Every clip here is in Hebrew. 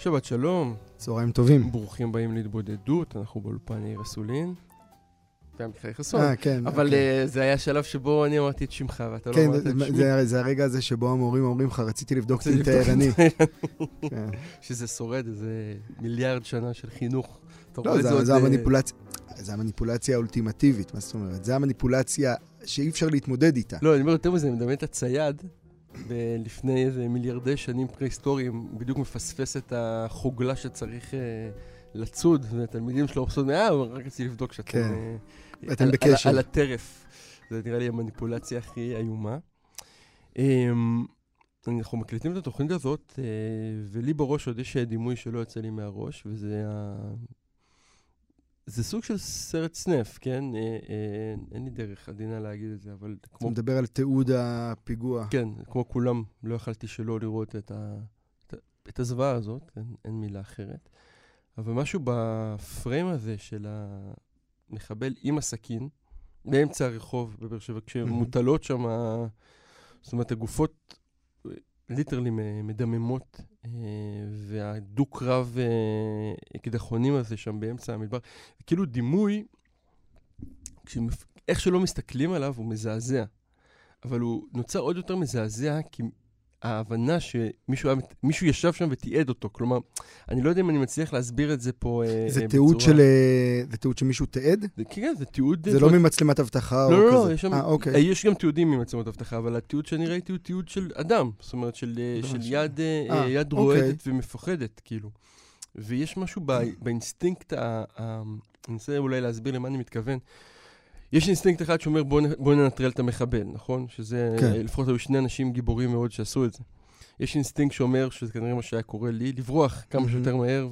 שבת שלום, צהריים טובים. ברוכים הבאים להתבודדות, אנחנו באולפן יאיר אסולין. ועמיחי חסון. אה, כן. אבל אוקיי. אה, זה היה שלב שבו אני אמרתי את שמך ואתה לא כן, אמרת את שמי. זה- זה הרגע הזה שבו המורים אומרים לך, רציתי לבדוק זה אם אתה לבדוק ערני. אם אתה ערני. כן. שזה שורד איזה מיליארד שנה של חינוך. לא, את זה- זה אה, המניפולציה, זה המניפולציה האולטימטיבית, מה זאת אומרת? זה המניפולציה שאי אפשר להתמודד איתה. לא, אני אומר יותר מזה, אני מדמיין את הצייד, לפני איזה מיליארדי שנים פרה-היסטוריים, בדיוק מפספס את החוגלה שצריך אה, לצוד, והתלמידים שלו עושים, אה, רק רציתי לבדוק שאתם... כן. אה, אתם על- בקשר. על, על הטרף. זה נראה לי המניפולציה הכי איומה. אמ, אנחנו מקליטים את התוכנית הזאת, אה, ולי בראש עוד יש דימוי שלא יוצא לי מהראש, וזה. זה סוג של סרט סנף, כן? אה, אה, אין לי דרך עדינה להגיד את זה, אבל אתה כמו... מדבר על תיעוד הפיגוע. כן, כמו כולם, לא יכלתי שלא לראות את, ה... את. את הזוועה הזאת, אין, אין מילה אחרת. אבל משהו בפריים הזה של המחבל עם הסכין, באמצע הרחוב בבאר שבע, כשמוטלות שם, זאת אומרת, הגופות ליטרלי מדממות, אה, והדו-קרב אה, אקדחונים הזה שם באמצע המדבר, כאילו דימוי, כשמפ... איך שלא מסתכלים עליו הוא מזעזע. אבל הוא נוצר עוד יותר מזעזע, כי ההבנה שמישהו היה, ישב שם ותיעד אותו. כלומר, אני לא יודע אם אני מצליח להסביר את זה פה אה, זה אה, תיעוד בצורה- של... אה, זה תיעוד שמישהו תיעד? זה, כן, זה תיעוד... זה לא ממצלמת אבטחה או לא, כזה? לא, לא, יש שם... אה, אוקיי. אה, יש גם תיעודים ממצלמות אבטחה, אבל התיעוד שאני ראיתי הוא תיעוד של אדם. זאת אומרת, של, אה, לא, של יד, אה, אה, אה, יד אוקיי. רועדת ומפוחדת, כאילו. ויש משהו ב- באינסטינקט, ה- ה- אני אנסה אולי להסביר למה אני מתכוון. יש אינסטינקט אחד שאומר בוא, ננטרל את המחבל, נכון? שזה, כן. לפחות היו שני אנשים גיבורים מאוד שעשו את זה. יש אינסטינקט שאומר שזה כנראה מה שהיה קורה לי, לברוח כמה מהמם. שיותר מהר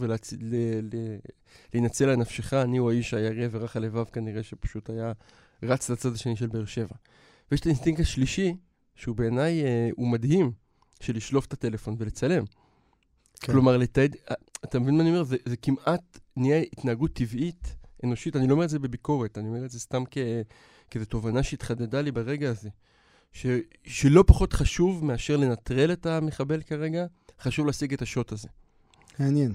ולהינצל על נפשך. אני הוא האיש הירא ורך הלבב כנראה שפשוט היה רץ לצד השני של באר שבע. ויש את האינסטינקט השלישי, שהוא בעיניי, אה, הוא מדהים, של לשלוף את הטלפון ולצלם. כן. כלומר, לתעד, אה, אתה מבין מה אני אומר? זה, זה כמעט נהיה התנהגות טבעית, אנושית. אני לא אומר את זה בביקורת, אני אומר את זה סתם כ, כאיזו תובנה שהתחדדה לי ברגע הזה. ש, שלא פחות חשוב מאשר לנטרל את המחבל כרגע, חשוב להשיג את השוט הזה. מעניין.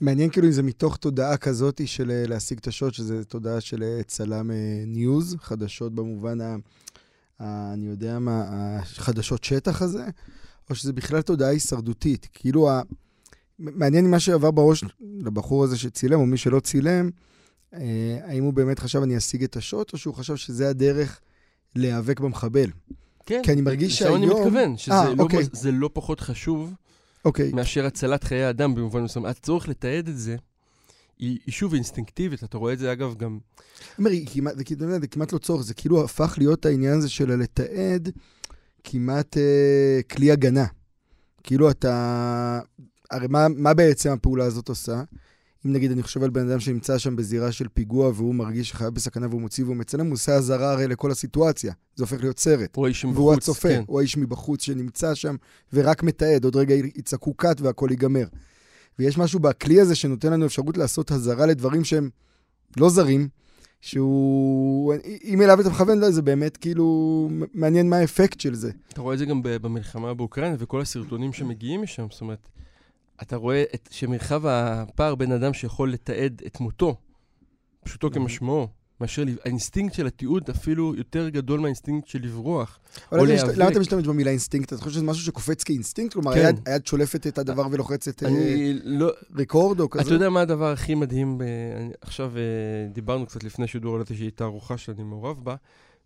מעניין כאילו אם זה מתוך תודעה כזאת של אה, להשיג את השוט, שזה תודעה של אה, צלם אה, ניוז, חדשות במובן ה... ה אני יודע מה, החדשות שטח הזה, או שזה בכלל תודעה הישרדותית. כאילו, ה... מעניין מה שעבר בראש לבחור הזה שצילם, או מי שלא צילם, אה, האם הוא באמת חשב אני אשיג את השוט, או שהוא חשב שזה הדרך להיאבק במחבל. כן, כי אני מרגיש לשם אני שהיום- מתכוון, שזה אה, לא, אוקיי. זה לא פחות חשוב אוקיי, מאשר הצלת חיי אדם במובן מסוים. הצורך לתעד את זה, היא, היא שוב אינסטינקטיבית, אתה רואה את זה אגב גם... אומר, כמעט, זה, כמעט- זה כמעט לא צורך, זה כאילו הפך להיות העניין הזה של לתעד כמעט אה, כלי הגנה. כאילו אתה... הרי מה, מה בעצם הפעולה הזאת עושה? אם נגיד אני חושב על בן אדם שנמצא שם בזירה של פיגוע והוא מרגיש שחייב בסכנה והוא מוציא והוא מצלם, הוא עושה אזהרה הרי לכל הסיטואציה. זה הופך להיות סרט. הוא האיש מבחוץ, והוא הצופה, כן. הוא האיש מבחוץ שנמצא שם ורק מתעד, עוד רגע יצעקו קאט והכל ייגמר. ויש משהו בכלי הזה שנותן לנו אפשרות לעשות אזהרה לדברים שהם לא זרים, שהוא... אם אליו אתה מכוון, לא, זה באמת כאילו מעניין מה האפקט של זה. אתה רואה את זה גם במלחמה באוקראינה וכל הסרטונים שמגיעים משם, זאת אומרת, אתה רואה את, שמרחב הפער בין אדם שיכול לתעד את מותו, פשוטו כמשמעו, מאשר האינסטינקט של התיעוד אפילו יותר גדול מהאינסטינקט של לברוח. או להיאבק. למה אתה משתמש במילה אינסטינקט? אתה חושב שזה משהו שקופץ כאינסטינקט? כלומר, כן. היד- היד שולפת את הדבר ולוחצת אה, אני לא... record או כזה? אתה יודע מה הדבר הכי מדהים? ב... אני- עכשיו אה, דיברנו קצת לפני שידור על איזושהי תערוכה שאני מעורב בה,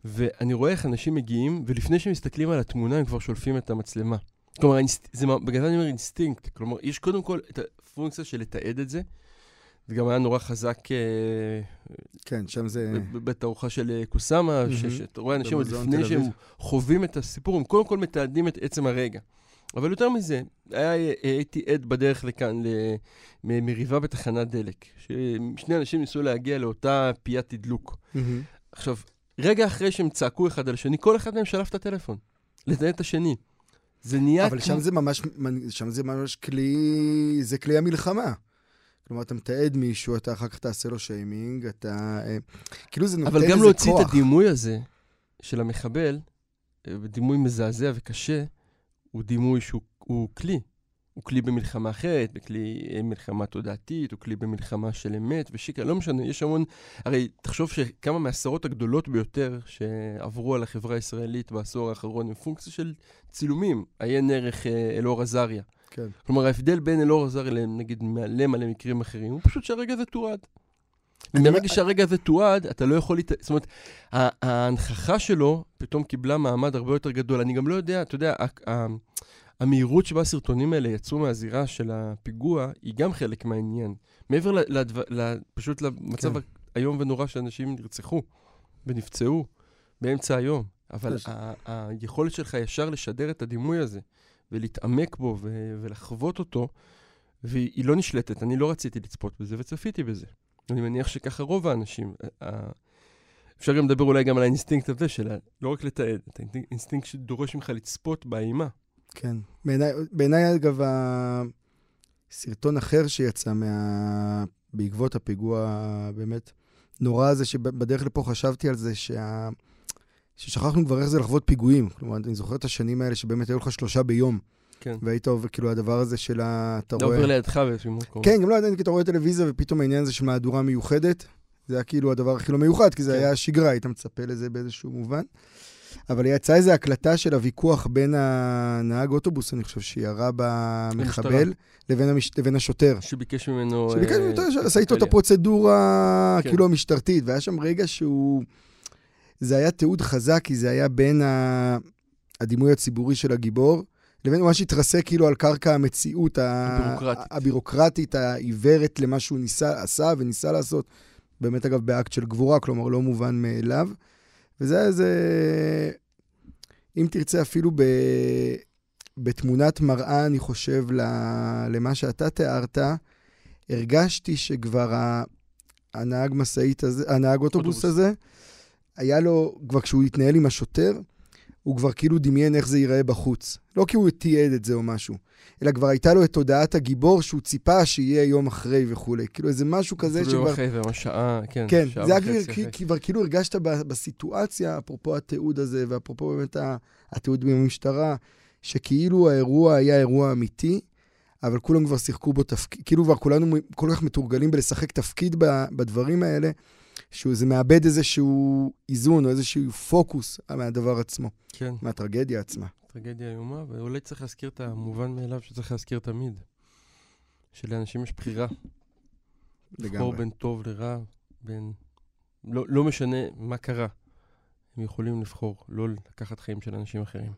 ואני רואה איך אנשים מגיעים, ולפני שהם מסתכלים על התמונה הם כבר שולפים את המצלמה. כלומר, האינסט... זה, בגלל זה אני אומר אינסטינקט. כלומר, יש קודם כל את הפונקציה של לתעד את זה, זה גם היה נורא חזק אה, כן, שם זה... בתערוכה של אה, קוסאמה, מהמם. שאתה רואה אנשים עוד לפני שהם. חווים את הסיפור, הם קודם כל מתעדים את עצם הרגע. אבל יותר מזה, היה, אה, הייתי עד בדרך לכאן למריבה בתחנת דלק, ששני אנשים ניסו להגיע לאותה פיית תדלוק. מהמם. עכשיו, רגע אחרי שהם צעקו אחד על השני, כל אחד מהם שלף את הטלפון, לתעד את השני. זה נהיה אבל שם זה ממש, שם זה ממש כלי, זה כלי המלחמה. כלומר, אתה מתעד מישהו, אתה אחר כך תעשה לו שיימינג, אתה... אה, כאילו זה נותן אבל איזה גם כוח. להוציא את הדימוי הזה של המחבל, אה, דימוי מזעזע וקשה, הוא דימוי שהוא הוא כלי. הוא כלי במלחמה אחרת, בכלי אה, מלחמה תודעתית, הוא כלי במלחמה של אמת ושיקה, לא משנה, יש המון... הרי תחשוב שכמה מהעשרות הגדולות ביותר שעברו על החברה הישראלית בעשור האחרון הם פונקציה של צילומים, עיין ערך אה, אלאור עזריה. כן. כלומר, ההבדל בין אלאור עזריה לנגיד מלא מלא מקרים אחרים, הוא פשוט שהרגע הזה תועד. אני- מרגע שהרגע הזה תועד, אתה לא יכול... זאת אומרת, ההנכחה שלו פתאום קיבלה מעמד הרבה יותר גדול. אני גם לא יודע, אתה יודע, המהירות שבה הסרטונים האלה יצאו מהזירה של הפיגוע, היא גם חלק מהעניין. מעבר ל... לדבר... ל... פשוט למצב כן. איום ונורא שאנשים נרצחו ונפצעו באמצע היום. אבל היכולת שלך ישר לשדר את הדימוי הזה, ולהתעמק בו ולחוות אותו, והיא לא נשלטת. אני לא רציתי לצפות בזה וצפיתי בזה. אני מניח שככה רוב האנשים. אפשר גם לדבר אולי גם על האינסטינקט הזה של לא רק לתעד, את האינסטינקט שדורש ממך לצפות באימה. כן. בעיניי- בעיניי, אגב, הסרטון אחר שיצא מה... בעקבות הפיגוע הבאמת נורא הזה, שבדרך לפה חשבתי על זה, שה... ששכחנו כבר איך זה לחוות פיגועים. כלומר, אני זוכר את השנים האלה שבאמת היו לך שלושה ביום, כן. והיית עובר, כאילו, הדבר הזה של ה... אתה רואה... עובר לידך באיזשהו מקום. כן, גם לא ידעתי, כי אתה רואה טלוויזיה ופתאום העניין הזה של מהדורה מיוחדת, זה היה כאילו הדבר הכי לא מיוחד, כי זה כן. היה שגרה, היית מצפה לזה באיזשהו מובן. אבל יצאה איזו הקלטה של הוויכוח בין הנהג אוטובוס, אני חושב, שירה במחבל. לבין, המש... לבין השוטר. שביקש ממנו... שביקש אה, ממנו, שעשה איתו את. הפרוצדורה, כן. כאילו, המשטרתית, והיה שם רגע שהוא... זה היה תיעוד חזק, כי זה היה בין ה... הדימוי הציבורי של הגיבור, לבין מה שהתרסק כאילו על קרקע המציאות הבירוקרטית. הבירוקרטית, העיוורת למה שהוא ניסה, עשה וניסה לעשות, באמת אגב באקט של גבורה, כלומר לא מובן מאליו. וזה היה איזה, אם תרצה אפילו ב... בתמונת מראה, אני חושב, ל... למה שאתה תיארת, הרגשתי שכבר ה... הנהג משאית הזה, הנהג אוטובוס אוטובוס. הזה, היה לו, כבר כשהוא התנהל עם השוטר, הוא כבר כאילו דמיין איך זה ייראה בחוץ. לא כי הוא תיעד את זה או משהו, אלא כבר הייתה לו את תודעת הגיבור שהוא ציפה שיהיה יום אחרי וכולי. כאילו איזה משהו כזה אפילו יום שכבר... אחרי ממש שעה, כן. כן, שעה זה היה כבר. כי- כבר כאילו הרגשת בסיטואציה, אפרופו התיעוד הזה, ואפרופו באמת התיעוד במשטרה, שכאילו האירוע היה אירוע אמיתי, אבל כולם כבר שיחקו בו תפקיד, כאילו כבר כולנו כל כך מתורגלים בלשחק תפקיד בדברים האלה, שזה מאבד איזשהו איזון או איזשהו פוקוס מהדבר עצמו, כן, מהטרגדיה עצמה. טרגדיה איומה, ואולי צריך להזכיר את המובן מאליו שצריך להזכיר תמיד. שלאנשים יש בחירה. לבחור לגמרי. בין טוב לרע, בין... לא, לא משנה מה קרה. הם יכולים לבחור לא לקחת חיים של אנשים אחרים.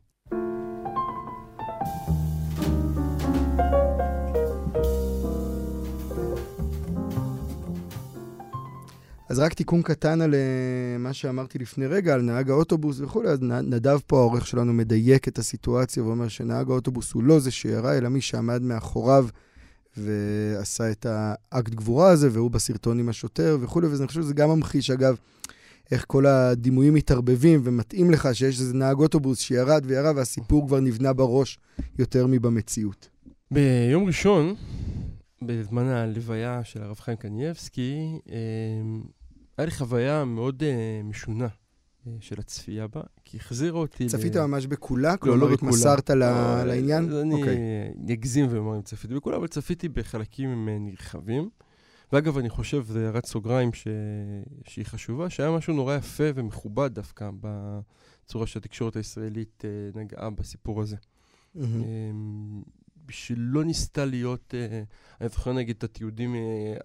אז רק תיקון קטן על אה, מה שאמרתי לפני רגע, על נהג האוטובוס וכולי, אז נדב פה, העורך שלנו, מדייק את הסיטואציה ואומר שנהג האוטובוס הוא לא זה שירה, אלא מי שעמד מאחוריו ועשה את האקט גבורה הזה, והוא בסרטון עם השוטר וכולי, ואני חושב שזה גם ממחיש, אגב, איך כל הדימויים מתערבבים ומתאים לך שיש איזה נהג אוטובוס שירד וירה, והסיפור כבר נבנה בראש יותר מבמציאות. ביום ראשון, בזמן הלוויה של הרב חיים קנייבסקי, אה, היה לי חוויה מאוד אה, משונה אה, של הצפייה בה, כי החזירה אותי... ל- צפית ממש בכולה? לא, כלומר, לא בכולה. התמסרת ל- לא, לעניין? אז אני אוקיי. אה, אגזים ואומר אם צפיתי בכולה, אבל צפיתי בחלקים נרחבים. ואגב, אני חושב, זה הערת סוגריים ש... שהיא חשובה, שהיה משהו נורא יפה ומכובד דווקא בצורה שהתקשורת הישראלית אה, נגעה בסיפור הזה. מהמם. אמ, שלא ניסתה להיות, אה, אני זוכר נגיד את התיעודים,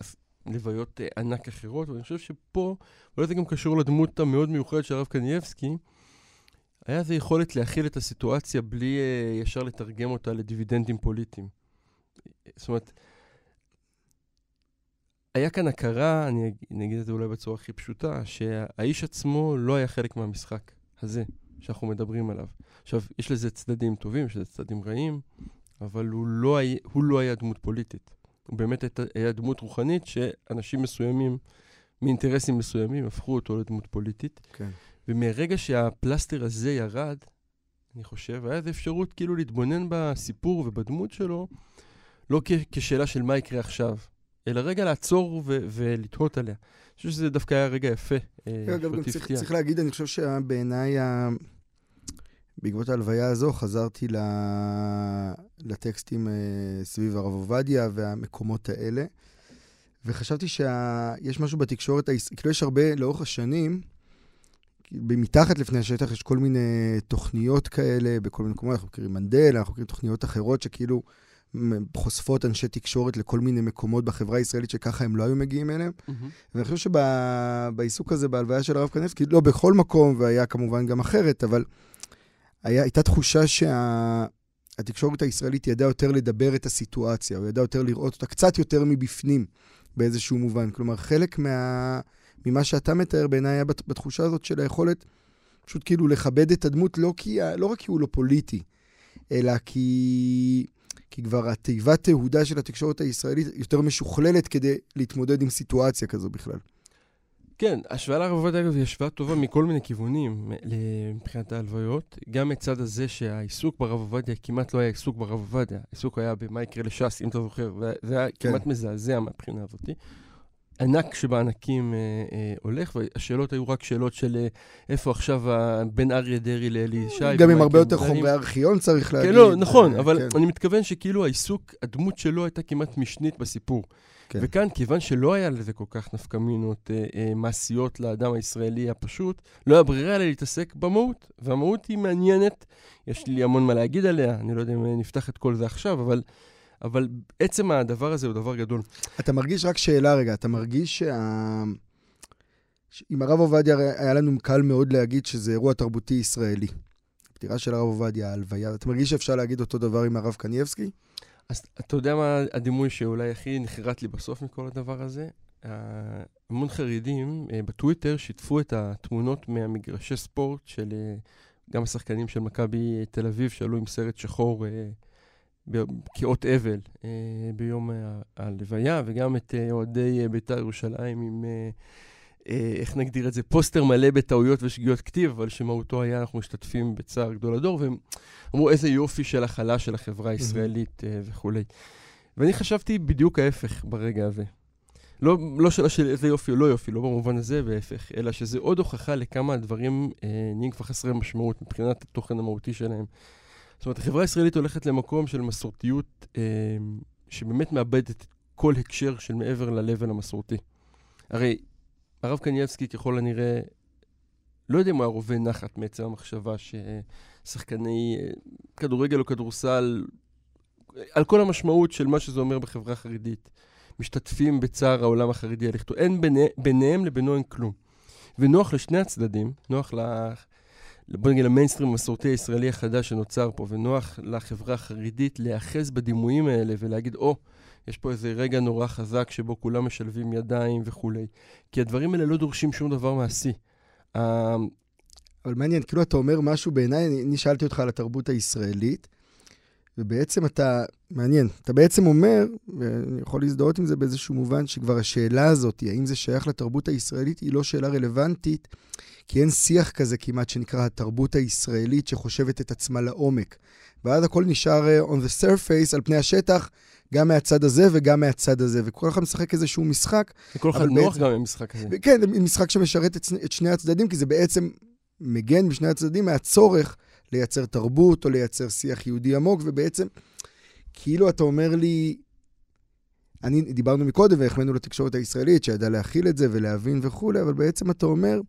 אס- לוויות אה, ענק אחרות, ואני חושב שפה, אולי זה גם קשור לדמות המאוד מיוחדת של הרב קנייבסקי, היה איזו יכולת להכיל את הסיטואציה בלי אה, ישר לתרגם אותה לדיבידנדים פוליטיים. זאת אומרת, היה כאן הכרה, אני, אני אגיד את זה אולי בצורה הכי פשוטה, שהאיש עצמו לא היה חלק מהמשחק הזה שאנחנו מדברים עליו. עכשיו, יש לזה צדדים טובים, יש לזה צדדים רעים, אבל הוא לא הוא לא היה דמות פוליטית. הוא באמת היה, דמות רוחנית שאנשים מסוימים, מאינטרסים מסוימים, הפכו אותו לדמות פוליטית. כן. ומרגע שהפלסטר הזה ירד, אני חושב, היה איזו אפשרות כאילו להתבונן בסיפור ובדמות שלו, לא כ- כשאלה של מה יקרה עכשיו, אלא רגע לעצור ו- ולתהות עליה. אני חושב שזה דווקא היה רגע יפה. כן, גם שאותי צריך. צריך להגיד, אני חושב שבעיניי, בעקבות ההלוויה הזו, חזרתי. לטקסטים אה, סביב הרב עובדיה והמקומות האלה, וחשבתי שיש משהו בתקשורת כאילו יש הרבה, לאורך השנים, מתחת לפני השטח יש כל מיני תוכניות כאלה, בכל מיני מקומות, אנחנו מכירים מנדל, אנחנו מכירים תוכניות אחרות שכאילו חושפות אנשי תקשורת לכל מיני מקומות בחברה הישראלית שככה הם לא היו מגיעים אליהם. מהמם. ואני חושב שבעיסוק הזה, בהלוויה של הרב קניבסקי, לא בכל מקום, והיה כמובן גם אחרת, אבל היה, הייתה תחושה שהתקשורת הישראלית ידעה יותר לדבר את הסיטואציה, או ידעה יותר לראות אותה קצת יותר מבפנים, באיזשהו מובן. כלומר, חלק מה, ממה שאתה מתאר בעיניי היה בת- בתחושה הזאת של היכולת פשוט כאילו לכבד את הדמות, לא, כי, לא רק כי הוא לא פוליטי, אלא כי... כי כבר התיבת תהודה של התקשורת הישראלית יותר משוכללת כדי להתמודד עם סיטואציה כזו בכלל. כן, השוואה עובדיה אגב היא השוואה טובה מכל מיני כיוונים מבחינת ההלוויות. גם מצד הזה שהעיסוק ברב עובדיה כמעט לא היה עיסוק ברב עובדיה. העיסוק היה במה יקרה לש"ס, אם אתה זוכר, וזה היה כן. כמעט מזעזע מהבחינה הזאת. ענק שבענקים אה, אה, הולך, והשאלות היו רק שאלות של אה, איפה עכשיו בין אריה דרעי לאלי ישי. גם עם הרבה יותר חומרי ארכיון צריך להגיד. כן, לא, נכון, אה, אבל כן. אני מתכוון שכאילו העיסוק, הדמות שלו הייתה כמעט משנית בסיפור. כן. וכאן, כיוון שלא היה לזה כל כך נפקמינות אה, אה, מעשיות לאדם הישראלי הפשוט, לא היה ברירה אלא להתעסק במהות. והמהות היא מעניינת, יש לי המון מה להגיד עליה, אני לא יודע אם נפתח את כל זה עכשיו, אבל, אבל עצם הדבר הזה הוא דבר גדול. אתה מרגיש, רק שאלה רגע, אתה מרגיש שה... עם הרב עובדיה היה לנו קל מאוד להגיד שזה אירוע תרבותי ישראלי. הפטירה של הרב עובדיה, ההלוויה, אתה מרגיש שאפשר להגיד אותו דבר עם הרב קנייבסקי? אז אתה יודע מה הדימוי שאולי הכי נחרט לי בסוף מכל הדבר הזה? המון חרדים אה, בטוויטר שיתפו את התמונות מהמגרשי ספורט של אה, גם השחקנים של מכבי תל אביב שעלו עם סרט שחור כאות אבל אה, ביום ה- הלוויה, וגם את אוהדי בית"ר ירושלים עם, איך נגדיר את זה, פוסטר מלא בטעויות ושגיאות כתיב, אבל שמהותו היה אנחנו משתתפים בצער גדול הדור, והם אמרו איזה יופי של הכלה של החברה הישראלית אה, וכולי. ואני חשבתי בדיוק ההפך ברגע הזה. לא, לא שאלה של איזה יופי או לא יופי, לא במובן הזה והפך, אלא שזה עוד הוכחה לכמה הדברים אה, נהיים כבר חסרי משמעות מבחינת התוכן המהותי שלהם. זאת אומרת, החברה הישראלית הולכת למקום של מסורתיות אה, שבאמת מאבדת כל הקשר של מעבר ל-level המסורתי. הרי הרב קנייבסקי ככל הנראה, לא יודע אם הוא היה רובה נחת מעצם המחשבה ששחקני אה, כדורגל או כדורסל, על כל המשמעות של מה שזה אומר בחברה החרדית, משתתפים בצער העולם החרדי על לכתו. אין ביני, ביניהם לבינו אין כלום. ונוח לשני הצדדים, נוח ל... בוא נגיד למיינסטרים המסורתי הישראלי החדש שנוצר פה, ונוח לחברה החרדית להיאחז בדימויים האלה ולהגיד, או, oh, יש פה איזה רגע נורא חזק שבו כולם משלבים ידיים וכולי. כי הדברים האלה לא דורשים שום דבר מעשי. ה- אבל מעניין, כאילו אתה אומר משהו בעיניי, אני שאלתי אותך על התרבות הישראלית, ובעצם אתה, מעניין, אתה בעצם אומר, ואני יכול להזדהות עם זה באיזשהו מובן, שכבר השאלה הזאת, האם זה שייך לתרבות הישראלית, היא לא שאלה רלוונטית, כי אין שיח כזה כמעט שנקרא התרבות הישראלית שחושבת את עצמה לעומק. ואז הכל נשאר אה, on the surface, על פני השטח, גם מהצד הזה וגם מהצד הזה, וכל אחד משחק איזשהו משחק, לכל אחד נוח בעצם- גם עם המשחק הזה. כן, משחק שמשרת את, את שני הצדדים, כי זה בעצם מגן משני הצדדים מהצורך לייצר תרבות או לייצר שיח יהודי עמוק, ובעצם, כאילו אתה אומר לי, אני, דיברנו מקודם והחמאנו לתקשורת הישראלית שידעה להכיל את זה ולהבין וכולי, אבל בעצם אתה אומר,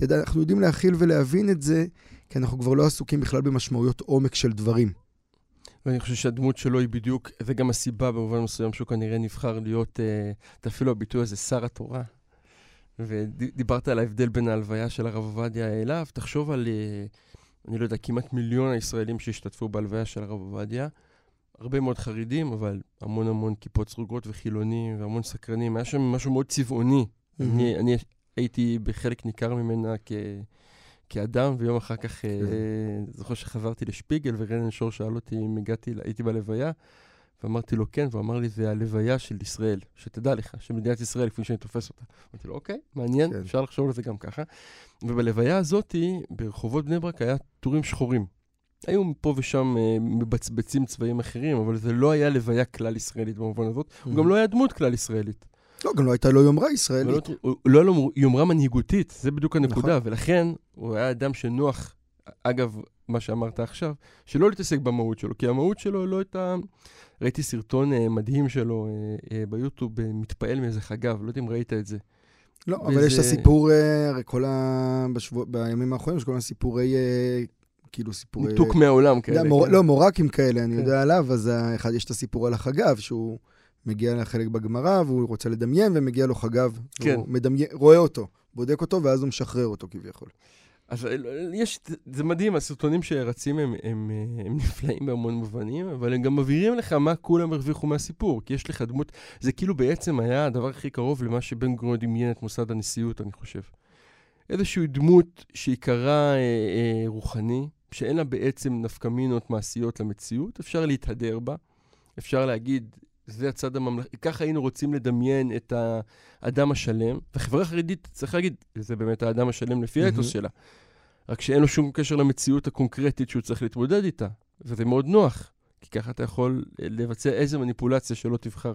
ידע, אנחנו יודעים להכיל ולהבין את זה, כי אנחנו כבר לא עסוקים בכלל במשמעויות עומק של דברים. ואני חושב שהדמות שלו היא בדיוק, זה גם הסיבה במובן מסוים שהוא כנראה נבחר להיות, אה, אתה אפילו הביטוי הזה, שר התורה. ודיברת על ההבדל בין ההלוויה של הרב עובדיה אליו, תחשוב על, אה, אני לא יודע, כמעט מיליון הישראלים שהשתתפו בהלוויה של הרב עובדיה. הרבה מאוד חרדים, אבל המון המון כיפות סרוגות וחילונים והמון סקרנים. היה שם משהו מאוד צבעוני. Mhm. אני, אני הייתי בחלק ניכר ממנה כ, כאדם, ויום אחר כך, כן. אה, זוכר שחזרתי לשפיגל, ורנן שור שאל אותי אם הגעתי, הייתי בלוויה, ואמרתי לו כן, והוא אמר לי, זה הלוויה של ישראל, שתדע לך, של מדינת ישראל, לפני שאני תופס אותה. אמרתי לו, אוקיי, מעניין, כן. אפשר לחשוב על זה גם ככה. ובלוויה הזאתי, ברחובות בני ברק, היה טורים שחורים. היו פה ושם אה, מבצבצים צבעים אחרים, אבל זה לא היה לוויה כלל ישראלית במובן הזאת. הוא גם לא היה דמות כלל ישראלית. לא, גם לא הייתה לו יומרה ישראלית. ולא- הוא לא היה לו יומרה מנהיגותית, זה בדיוק הנקודה, נכון. ולכן הוא היה אדם שנוח, אגב, מה שאמרת עכשיו, שלא להתעסק במהות שלו, כי המהות שלו לא הייתה... ראיתי סרטון אה, מדהים שלו אה, אה, ביוטיוב, מתפעל מאיזה חגב, לא יודע אם ראית את זה. לא, אבל יש את הסיפור, הרי כל ה... בשבוע... בימים האחרונים יש כל מיני סיפורי, אה, כאילו סיפורי... ניתוק מהעולם כאלה. לא. כן. לא, מורקים כאלה, אני כן. יודע עליו, אז יש את הסיפור על החגב, שהוא מגיע לחלק בגמרא, והוא רוצה לדמיין, ומגיע לו חגב. כן. הוא מדמיין, רואה אותו, בודק אותו, ואז הוא משחרר אותו כביכול. אז אה, יש, זה מדהים, הסרטונים שרצים הם, הם, אה, הם נפלאים בהמון מובנים, אבל הם גם מבהירים לך מה כולם הרוויחו מהסיפור, כי יש לך דמות, זה כאילו בעצם היה הדבר הכי קרוב למה שבן גוריון דמיין את מוסד הנשיאות, אני חושב. איזושהי דמות שעיקרה אה, אה, רוחני, שאין לה בעצם נפקמינות מעשיות למציאות, אפשר להתהדר בה, אפשר להגיד, זה הצד הממלכתי, ככה היינו רוצים לדמיין את האדם השלם, וחברה חרדית, צריך להגיד, זה באמת האדם השלם לפי האתוס מהמם. שלה. רק שאין לו שום קשר למציאות הקונקרטית שהוא צריך להתמודד איתה, וזה מאוד נוח, כי ככה אתה יכול אה, לבצע איזה מניפולציה שלא תבחר.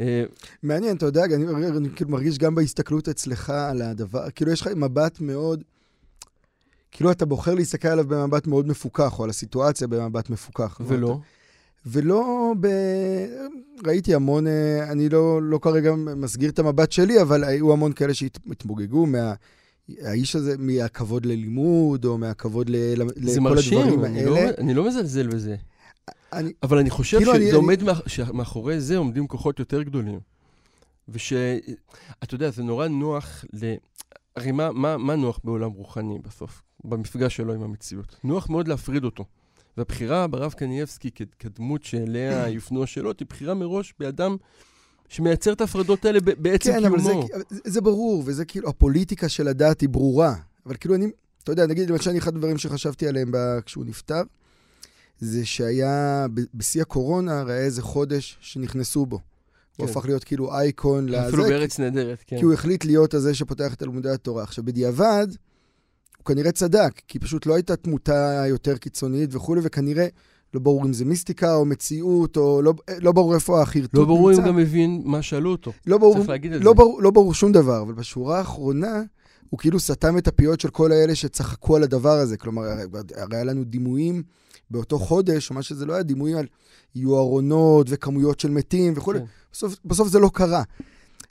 אה, מעניין, אתה יודע, אני, אני, אני כאילו מרגיש גם בהסתכלות אצלך על הדבר, כאילו יש לך מבט מאוד, כאילו אתה בוחר להסתכל עליו במבט מאוד מפוקח, או על הסיטואציה במבט מפוקח. ולא, ולא ב... ראיתי המון, אה, אני לא, לא כרגע מסגיר את המבט שלי, אבל היו המון כאלה שהתמוגגו מה... האיש הזה, מהכבוד ללימוד, או מהכבוד ל... זה לכל מרשים, הדברים אני האלה. לא, אני לא מזלזל בזה. אני, אבל אני חושב כאילו, שזה אני- עומד, מאח- שמאחורי זה עומדים כוחות יותר גדולים. וש... אתה יודע, זה נורא נוח ל... הרי מה, מה, מה נוח בעולם רוחני בסוף, במפגש שלו עם המציאות? נוח מאוד להפריד אותו. והבחירה ברב קנייבסקי כ- כדמות שאליה יופנו השאלות, היא בחירה מראש באדם שמייצר את ההפרדות האלה ב- בעצם כן, אבל קיומו. זה, זה, זה ברור, וזה כאילו, הפוליטיקה של הדת היא ברורה. אבל כאילו אני, אתה יודע, נגיד, למשל, אני אחד הדברים שחשבתי עליהם ב, כשהוא נפטר, זה שהיה, בשיא הקורונה, הרי איזה חודש שנכנסו בו. הוא כן. הפך להיות כאילו אייקון לזה, אפילו בארץ נהדרת, כן. כי הוא החליט להיות הזה שפותח את תלמודי התורה. עכשיו, בדיעבד, הוא כנראה צדק, כי פשוט לא הייתה תמותה יותר קיצונית וכולי, וכנראה לא ברור אם זה מיסטיקה או מציאות, או לא, לא ברור איפה החרטוט לא ברור אם נמצא. גם מבין מה שאלו אותו. לא ברור, צריך להגיד את לא זה. ברור, לא ברור שום דבר, אבל בשורה האחרונה, הוא כאילו סתם את הפיות של כל האלה שצחקו על הדבר הזה. כלומר, הרי, הרי היה לנו דימויים באותו חודש, או מה שזה לא היה, דימויים על יהיו ארונות וכמויות של מתים וכולי. כן. בסוף, בסוף זה לא קרה.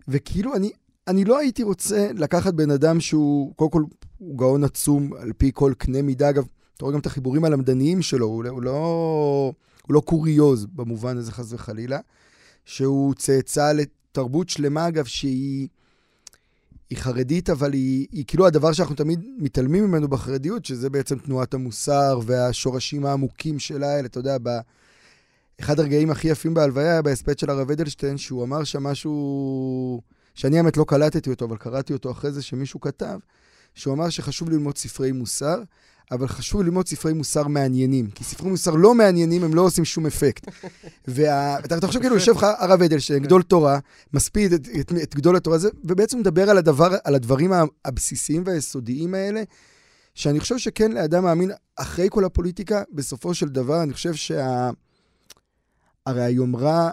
וכאילו, אני, אני לא הייתי רוצה לקחת בן אדם שהוא, קודם כל, הוא גאון עצום על פי כל קנה מידה. אגב, אתה רואה גם את החיבורים הלמדניים שלו, הוא, לא- הוא לא, הוא לא קוריוז במובן הזה, חס וחלילה, שהוא צאצא לתרבות שלמה, אגב, שהיא... היא חרדית, אבל היא, היא כאילו הדבר שאנחנו תמיד מתעלמים ממנו בחרדיות, שזה בעצם תנועת המוסר והשורשים העמוקים שלה האלה, אתה יודע, ב... אחד הרגעים הכי יפים בהלוויה היה בהספד של הרב אדלשטיין, שהוא אמר שם משהו שאני האמת לא קלטתי אותו, אבל קראתי אותו אחרי זה שמישהו כתב, שהוא אמר שחשוב ללמוד ספרי מוסר, אבל חשוב ללמוד ספרי מוסר מעניינים, כי ספרי מוסר לא מעניינים, הם לא עושים שום אפקט. ואתה אתה חושב כאילו, יושב לך הרב אדלשטיין, גדול תורה, מספיד את, את, את גדול התורה הזה, ובעצם מדבר על, הדבר, על הדברים הבסיסיים והיסודיים האלה, שאני חושב שכן לאדם מאמין, אחרי כל הפוליטיקה, בסופו של דבר, אני חושב שה... הרי היומרה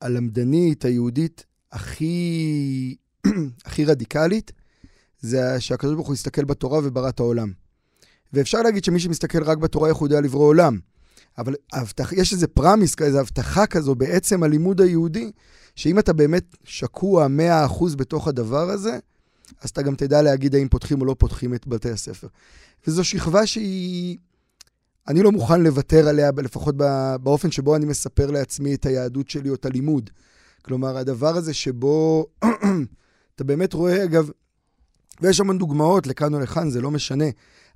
הלמדנית, היהודית, הכי, הכי רדיקלית, זה שהקדוש ברוך הוא הסתכל בתורה וברא את העולם. ואפשר להגיד שמי שמסתכל רק בתורה, איך הוא יודע לברוא עולם. אבל ההבטח, יש איזה פרמיס, איזו הבטחה כזו בעצם הלימוד היהודי, שאם אתה באמת שקוע 100% בתוך הדבר הזה, אז אתה גם תדע להגיד האם פותחים או לא פותחים את בתי הספר. וזו שכבה שהיא... אני לא מוכן לוותר עליה, לפחות באופן שבו אני מספר לעצמי את היהדות שלי או את הלימוד. כלומר, הדבר הזה שבו אתה באמת רואה, אגב, ויש המון דוגמאות לכאן או לכאן, זה לא משנה,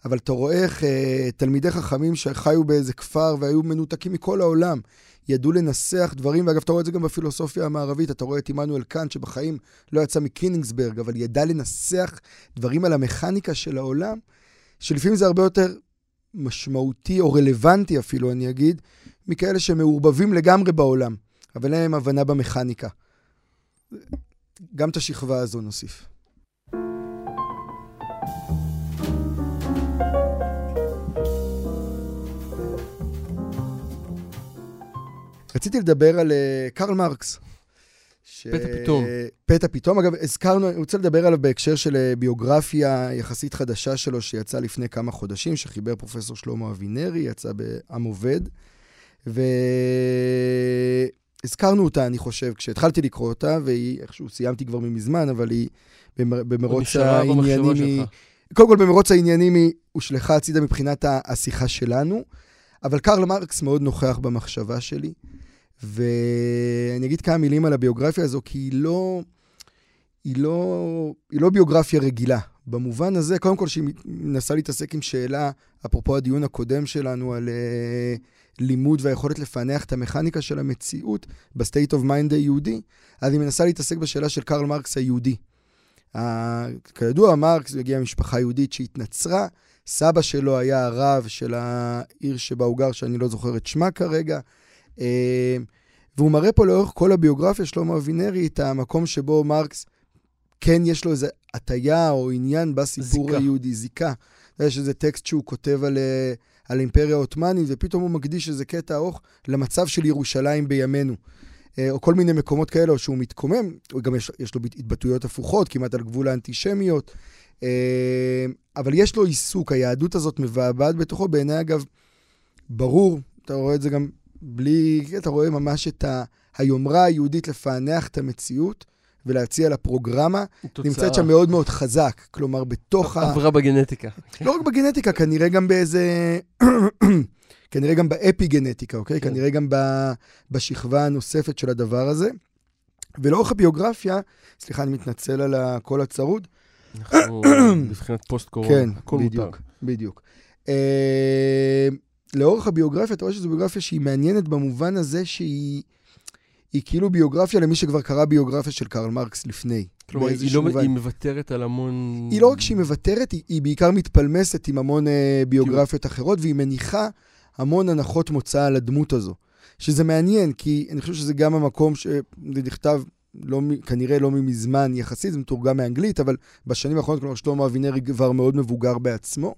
אבל אתה רואה איך אה, תלמידי חכמים שחיו באיזה כפר והיו מנותקים מכל העולם, ידעו לנסח דברים, ואגב, אתה רואה את זה גם בפילוסופיה המערבית, אתה רואה את עמנואל קאנט, שבחיים לא יצא מקינינגסברג, אבל ידע לנסח דברים על המכניקה של העולם, שלפעמים זה הרבה יותר משמעותי או רלוונטי אפילו, אני אגיד, מכאלה שמעורבבים לגמרי בעולם, אבל אין להם הבנה במכניקה. גם את השכבה הזו נוסיף. רציתי לדבר על uh, קרל מרקס. ש... פתע פתאום. פתע פתאום. אגב, הזכרנו, אני רוצה לדבר עליו בהקשר של אה, ביוגרפיה יחסית חדשה שלו, שיצאה לפני כמה חודשים, שחיבר פרופסור שלמה אבינרי, יצא בעם עובד. והזכרנו אותה, אני חושב, כשהתחלתי לקרוא אותה, והיא, איכשהו סיימתי כבר מזמן, אבל היא במרוץ העניינים... היא... קודם כל, במרוץ העניינים היא הושלכה הצידה מבחינת השיחה שלנו, אבל קרל מרקס מאוד נוכח במחשבה שלי. ואני אגיד כמה מילים על הביוגרפיה הזו, כי היא לא, היא לא, היא לא ביוגרפיה רגילה. במובן הזה, קודם כל, שהיא מנסה להתעסק עם שאלה, אפרופו הדיון הקודם שלנו על אה, לימוד והיכולת לפענח את המכניקה של המציאות ב state of mind היהודי, אז היא מנסה להתעסק בשאלה של קרל מרקס היהודי. כידוע, מרקס הגיע ממשפחה יהודית שהתנצרה, סבא שלו היה הרב של העיר שבה הוא גר, שאני לא זוכר את שמה כרגע. אה, והוא מראה פה לאורך כל הביוגרפיה, שלמה אבינרי, את המקום שבו מרקס, כן יש לו איזו הטיה או עניין בסיפור זיקה. היהודי, זיקה. יש איזה טקסט שהוא כותב על, אה, על האימפריה העות'מאנית, ופתאום הוא מקדיש איזה קטע ארוך למצב של ירושלים בימינו. אה, או כל מיני מקומות כאלה, או שהוא מתקומם, גם יש, יש לו התבטאויות הפוכות, כמעט על גבול האנטישמיות. אבל יש לו עיסוק, היהדות הזאת מבעבעת בתוכו, בעיניי אגב, ברור, אתה רואה את זה גם בלי, אתה רואה ממש את ה, היומרה היהודית לפענח את המציאות ולהציע לה פרוגרמה, תוצאה. נמצאת שם מאוד מאוד חזק. כלומר, בתוך ה... עברה בגנטיקה. לא רק בגנטיקה, כנראה גם באיזה... כנראה גם באפי-גנטיקה, אוקיי? כן. כנראה גם ב... בשכבה הנוספת של הדבר הזה. ולאורך הביוגרפיה, סליחה, אני מתנצל על הקול הצרוד. אנחנו מבחינת פוסט-קורונה, כן, הכל בדיוק, מותר. בדיוק. אה, לאורך הביוגרפיה, אתה רואה שזו ביוגרפיה שהיא מעניינת במובן הזה שהיא היא כאילו ביוגרפיה למי שכבר קרא ביוגרפיה של קרל מרקס לפני. כלומר, היא, לא, היא מוותרת על המון... היא לא רק שהיא מוותרת, היא, היא בעיקר מתפלמסת עם המון אה, ביוגרפיות כאילו... אחרות, והיא מניחה המון הנחות מוצא על הדמות הזו. שזה מעניין, כי אני חושב שזה גם המקום שזה נכתב לא, כנראה לא מזמן יחסית, זה מתורגם מאנגלית, אבל בשנים האחרונות, כלומר, שלמה אבינרי כבר מאוד מבוגר בעצמו.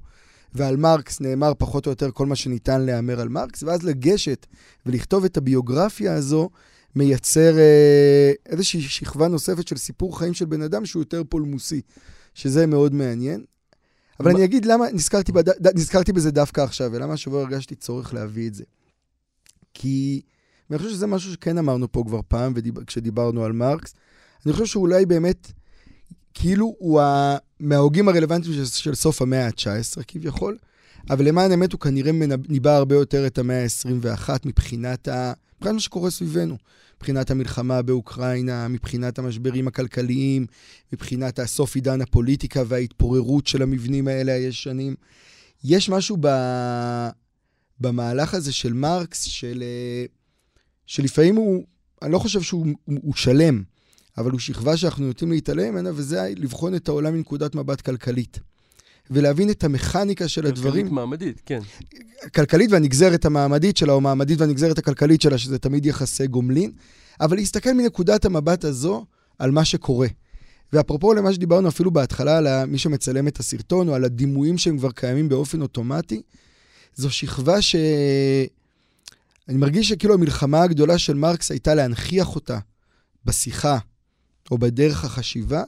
ועל מרקס נאמר פחות או יותר כל מה שניתן להיאמר על מרקס, ואז לגשת ולכתוב את הביוגרפיה הזו, מייצר אה, איזושהי שכבה נוספת של סיפור חיים של בן אדם שהוא יותר פולמוסי, שזה מאוד מעניין. אבל אני אגיד למה נזכרתי, בד... נזכרתי בזה דווקא עכשיו, ולמה השבוע הרגשתי צורך להביא את זה. כי אני חושב שזה משהו שכן אמרנו פה כבר פעם, ודיב... כשדיברנו על מרקס. אני חושב שאולי באמת כאילו הוא ה... מההוגים הרלוונטיים של, של סוף המאה ה-19 כביכול, אבל למען האמת הוא כנראה ניבא הרבה יותר את המאה ה-21 מבחינת, ה... מבחינת מה שקורה סביבנו. מבחינת המלחמה באוקראינה, מבחינת המשברים הכלכליים, מבחינת הסוף עידן הפוליטיקה וההתפוררות של המבנים האלה הישנים. יש משהו ב... במהלך הזה של מרקס, של... שלפעמים הוא, אני לא חושב שהוא הוא שלם. אבל הוא שכבה שאנחנו נוטים להתעלם ממנה, וזה לבחון את העולם מנקודת מבט כלכלית. ולהבין את המכניקה של כלכלית הדברים. כלכלית מעמדית, כן. כלכלית והנגזרת המעמדית שלה, או מעמדית והנגזרת הכלכלית שלה, שזה תמיד יחסי גומלין, אבל להסתכל מנקודת המבט הזו על מה שקורה. ואפרופו למה שדיברנו אפילו בהתחלה על מי שמצלם את הסרטון, או על הדימויים שהם כבר קיימים באופן אוטומטי, זו שכבה ש... אני מרגיש שכאילו המלחמה הגדולה של מרקס הייתה להנכיח אותה בשיחה, או בדרך החשיבה,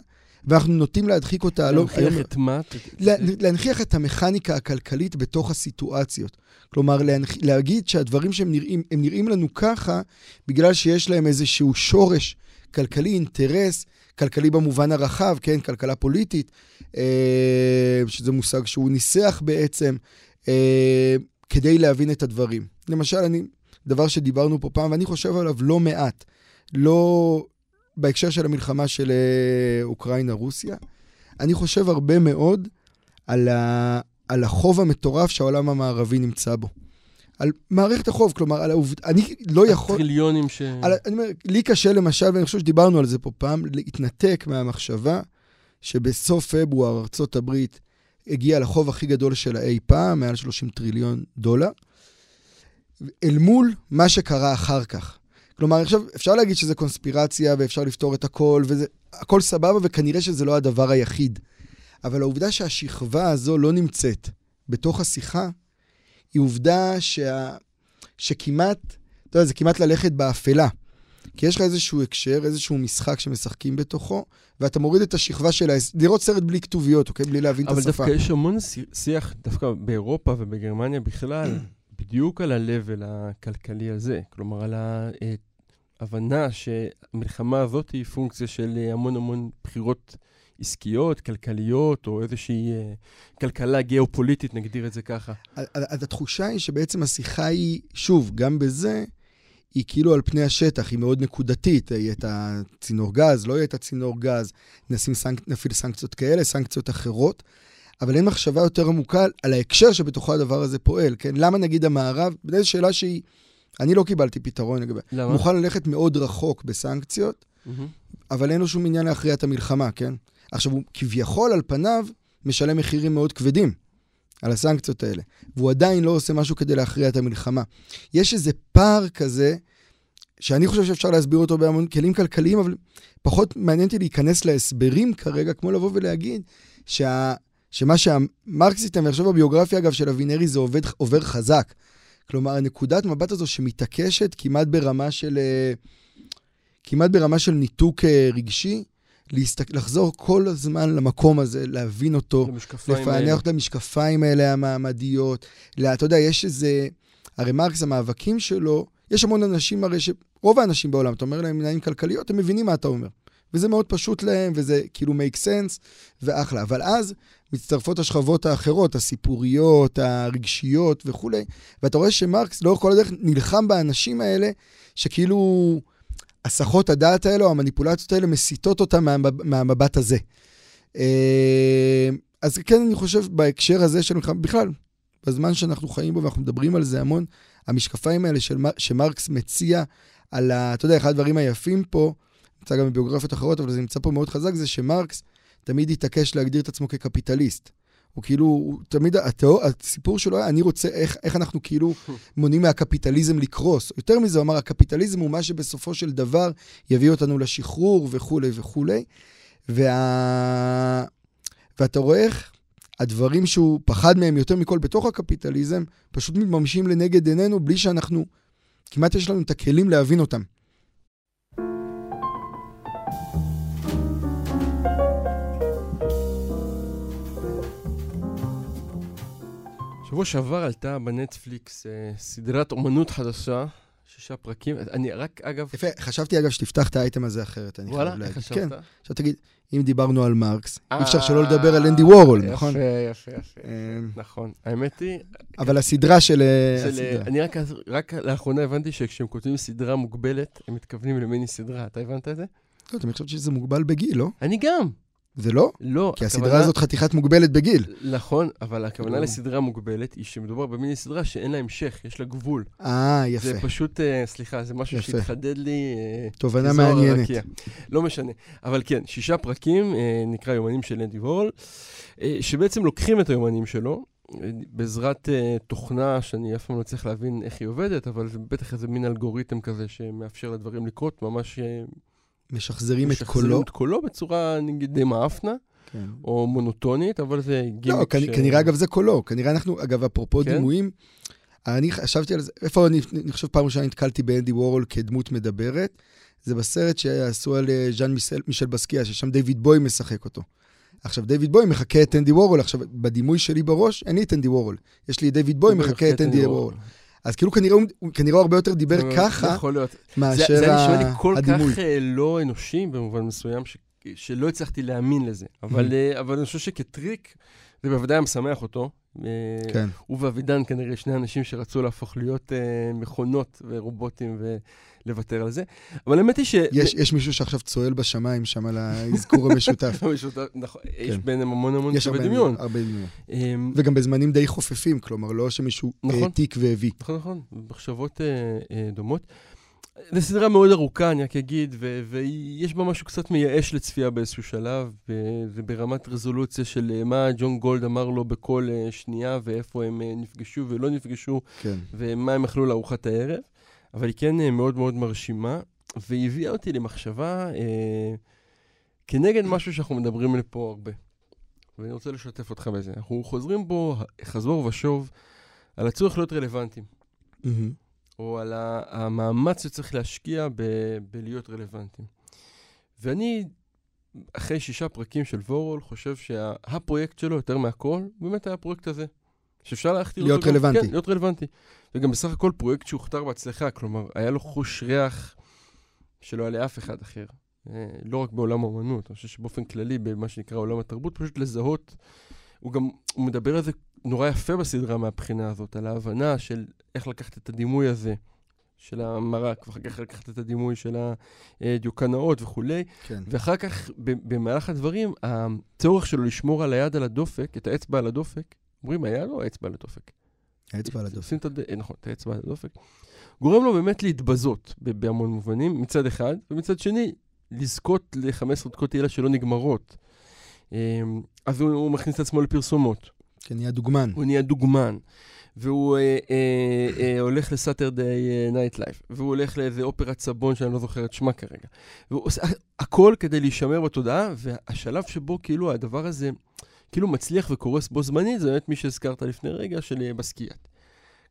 ואנחנו נוטים להדחיק אותה. לא- להנכיח את מה? להנכיח את המכניקה הכלכלית בתוך הסיטואציות. כלומר, להגיד שהדברים שהם נראים, הם נראים לנו ככה, בגלל שיש להם איזשהו שורש כלכלי, אינטרס, כלכלי במובן הרחב, כן, כלכלה פוליטית, אה, שזה מושג שהוא ניסח בעצם, אה, כדי להבין את הדברים. למשל, אני, דבר שדיברנו פה פעם, ואני חושב עליו לא מעט. לא, בהקשר של המלחמה של אה, אוקראינה-רוסיה, אני חושב הרבה מאוד על, ה, על החוב המטורף שהעולם המערבי נמצא בו. על מערכת החוב, כלומר, על העובדה, אני לא יכול... טריליונים ש... על, אני אומר, לי קשה למשל, ואני חושב שדיברנו על זה פה פעם, להתנתק מהמחשבה שבסוף פברואר ארצות הברית הגיעה לחוב הכי גדול שלה אי פעם, מעל 30 טריליון דולר, אל מול מה שקרה אחר כך. כלומר, עכשיו, אפשר להגיד שזה קונספירציה ואפשר לפתור את הכל, וזה, הכל סבבה, וכנראה שזה לא הדבר היחיד. אבל העובדה שהשכבה הזו לא נמצאת בתוך השיחה, היא עובדה שה... שכמעט, אתה יודע, זה כמעט ללכת באפלה. כי יש לך איזשהו הקשר, איזשהו משחק שמשחקים בתוכו, ואתה מוריד את השכבה של ה... לראות סרט בלי כתוביות, אוקיי? בלי להבין את השפה. אבל דווקא יש המון שיח, דווקא באירופה ובגרמניה בכלל, בדיוק על ה-level הכלכלי הזה. כלומר, על ההבנה שהמלחמה הזאת היא פונקציה של המון המון בחירות עסקיות, כלכליות, או איזושהי אה, כלכלה גיאופוליטית, נגדיר את זה ככה. אז התחושה היא שבעצם השיחה היא, שוב, גם בזה, היא כאילו על פני השטח, היא מאוד נקודתית. יהיה את הצינור גז, לא יהיה את הצינור גז, נשים סנק, נפעיל סנקציות כאלה, סנקציות אחרות. אבל אין מחשבה יותר עמוקה על ההקשר שבתוכו הדבר הזה פועל, כן? למה נגיד המערב, זו שאלה שהיא, אני לא קיבלתי פתרון לגבי... למה? מוכן ללכת מאוד רחוק בסנקציות, mm-hmm. אבל אין לו שום עניין להכריע את המלחמה, כן? עכשיו, הוא כביכול, על פניו, משלם מחירים מאוד כבדים על הסנקציות האלה, והוא עדיין לא עושה משהו כדי להכריע את המלחמה. יש איזה פער כזה, שאני חושב שאפשר להסביר אותו בהמון כלים כלכליים, אבל פחות מעניין אותי להיכנס להסברים כרגע, כמו לבוא ולהגיד שה... שמה שהמרקס איתם, ועכשיו בביוגרפיה, אגב, של אבינרי, זה עובד, עובר חזק. כלומר, הנקודת מבט הזו שמתעקשת כמעט ברמה של... אה, כמעט ברמה של ניתוק אה, רגשי, להסתק... לחזור כל הזמן למקום הזה, להבין אותו, לפענח את המשקפיים האלה המעמדיות. לה, אתה יודע, יש איזה... הרי מרקס, המאבקים שלו, יש המון אנשים הרי ש... רוב האנשים בעולם, אתה אומר להם עיניים כלכליות, הם מבינים מה אתה אומר. וזה מאוד פשוט להם, וזה כאילו make sense, ואחלה. אבל אז מצטרפות השכבות האחרות, הסיפוריות, הרגשיות וכולי, ואתה רואה שמרקס לאורך כל הדרך נלחם באנשים האלה, שכאילו הסחות הדעת האלה, או המניפולציות האלה, מסיטות אותם מה, מהמבט הזה. אה, אז כן, אני חושב בהקשר הזה של מלחמה, בכלל, בזמן שאנחנו חיים בו ואנחנו מדברים על זה המון, המשקפיים האלה של, שמרקס מציע על ה... אתה יודע, אחד הדברים היפים פה, נמצא גם בביוגרפיות אחרות, אבל זה נמצא פה מאוד חזק, זה שמרקס תמיד התעקש להגדיר את עצמו כקפיטליסט. הוא כאילו, הוא תמיד, התיאור, הסיפור שלו היה, אני רוצה, איך, איך אנחנו כאילו מונעים מהקפיטליזם לקרוס. יותר מזה, הוא אמר, הקפיטליזם הוא מה שבסופו של דבר יביא אותנו לשחרור וכולי וכולי. וה... ואתה רואה איך הדברים שהוא פחד מהם יותר מכל בתוך הקפיטליזם, פשוט מתממשים לנגד עינינו בלי שאנחנו, כמעט יש לנו את הכלים להבין אותם. שבוע שעבר עלתה בנטפליקס אה, סדרת אומנות חדשה, שישה פרקים. אני רק, אגב... יפה, חשבתי אגב שתפתח את האייטם הזה אחרת, אני חייב להגיד. וואלה, איך חשבת? כן, עכשיו תגיד, אם דיברנו על מרקס, אי אפשר שלא לדבר על אנדי וורול, נכון? יפה, יפה, יפה. אמ, נכון. האמת היא... אבל הסדרה של... אה, אה, אני רק לאחרונה הבנתי שכשהם כותבים סדרה מוגבלת, הם מתכוונים למיני סדרה. אתה הבנת את זה? לא, אני חושב שזה מוגבל בגיל, לא? אני גם. זה לא? לא. כי הסדרה הזאת חתיכת מוגבלת בגיל. נכון, אבל הכוונה לא. לסדרה מוגבלת היא שמדובר במיני סדרה שאין לה המשך, יש לה גבול. אה, יפה. זה פשוט, אה, סליחה, זה משהו שהתחדד לי... אה, תובנה מעניינת. לא משנה. אבל כן, שישה פרקים, אה, נקרא יומנים של אנדי וורל, שבעצם לוקחים את היומנים שלו, בעזרת תוכנה שאני אף פעם לא צריך להבין איך היא עובדת, אבל זה בטח איזה מין אלגוריתם כזה שמאפשר לדברים לקרות ממש... משחזרים את קולו. משחזרים את קולו בצורה, נגיד, די מאפנה. כן. או מונוטונית, אבל זה גימיק לא, ש... כנראה, אגב, זה קולו. כנראה אנחנו, אגב, אפרופו כן? דימויים, אני חשבתי על זה, איפה אני, אני חושב פעם ראשונה נתקלתי באנדי וורול כדמות מדברת, זה בסרט שעשו על אה, ז'אן מישל, מישל בסקיה, ששם דיוויד בוי משחק אותו. עכשיו, דיוויד בוי מחקה את אנדי וורול, עכשיו, בדימוי שלי בראש, אין לי את אנדי וורול. יש לי דיוויד בוי מחקה את אנדי וורול. אז כאילו כנראה הוא, כנראה הרבה יותר דיבר אה, ככה, יכול להיות. מאשר הדימוי. זה, זה נשמע לי כל כך אה, לא אנושי במובן מסוים, ש, שלא הצלחתי להאמין לזה. אבל, mm-hmm. אבל אני חושב שכטריק, זה בוודאי משמח אותו. אה, כן. הוא ואבידן כנראה שני אנשים שרצו להפוך להיות אה, מכונות ורובוטים ולוותר על זה. אבל האמת היא ש... יש, יש מישהו שעכשיו צועל בשמיים שם על האזכור המשותף. המשותף, נכון, יש כן. ביניהם המון המון יש קווי דמיון. הרבה דמיון. אמ, וגם בזמנים די חופפים, כלומר, לא שמישהו נכון. העתיק והביא. נכון, נכון, מחשבות אה, אה, דומות. זו סדרה מאוד ארוכה, אני רק אגיד, ויש בה משהו קצת מייאש לצפייה באיזשהו שלב, וברמת רזולוציה של אה, מה ג'ון גולד אמר לו בכל אה, שנייה, ואיפה הם אה, נפגשו ולא נפגשו, כן. ומה הם אכלו לארוחת הערב. אבל היא כן אה, מאוד מאוד מרשימה, והיא הביאה אותי למחשבה אה, כנגד משהו שאנחנו מדברים עליו פה הרבה. ואני רוצה לשתף אותך בזה. אנחנו חוזרים בו חזור ושוב על הצורך להיות רלוונטיים. מהמם. או על המאמץ שצריך להשקיע ב- בלהיות רלוונטיים. ואני, אחרי שישה פרקים של וורול, חושב שהפרויקט שלו, יותר מהכל, באמת היה הפרויקט הזה. שאפשר להכתיר להיות אותו גם- רלוונטי. כן, להיות רלוונטי. וגם בסך הכל פרויקט שהוכתר בהצלחה, כלומר, היה לו חוש ריח שלא היה לאף אחד אחר. אה, לא רק בעולם האומנות, אני חושב שבאופן כללי, במה שנקרא עולם התרבות, פשוט לזהות. הוא גם, הוא מדבר על זה נורא יפה בסדרה מהבחינה הזאת, על ההבנה של איך לקחת את הדימוי הזה, של המרק, ואחר כך לקחת את הדימוי של הדיוקנאות וכולי, כן. ואחר כך, במהלך הדברים, הצורך שלו לשמור על היד על הדופק, את האצבע על הדופק, אומרים היד או האצבע על הדופק? האצבע על הדופק. את הד... אה, נכון, את האצבע על הדופק. גורם לו באמת להתבזות בהמון מובנים, מצד אחד, ומצד שני, לזכות ל-15 דקות תהילה שלא נגמרות. אמ, אז הוא, הוא מכניס את עצמו לפרסומות, כן, נהיה דוגמן. הוא נהיה דוגמן, והוא אה, אה, אה, הולך ל Saturday Night Live, והוא הולך לאיזה אופרת סבון שאני לא זוכר את שמה כרגע. והוא עושה הכל כדי להישמר בתודעה, והשלב שבו כאילו הדבר הזה כאילו מצליח וקורס בו זמנית, זה באמת מי שהזכרת לפני רגע, של אה, בסקיאט.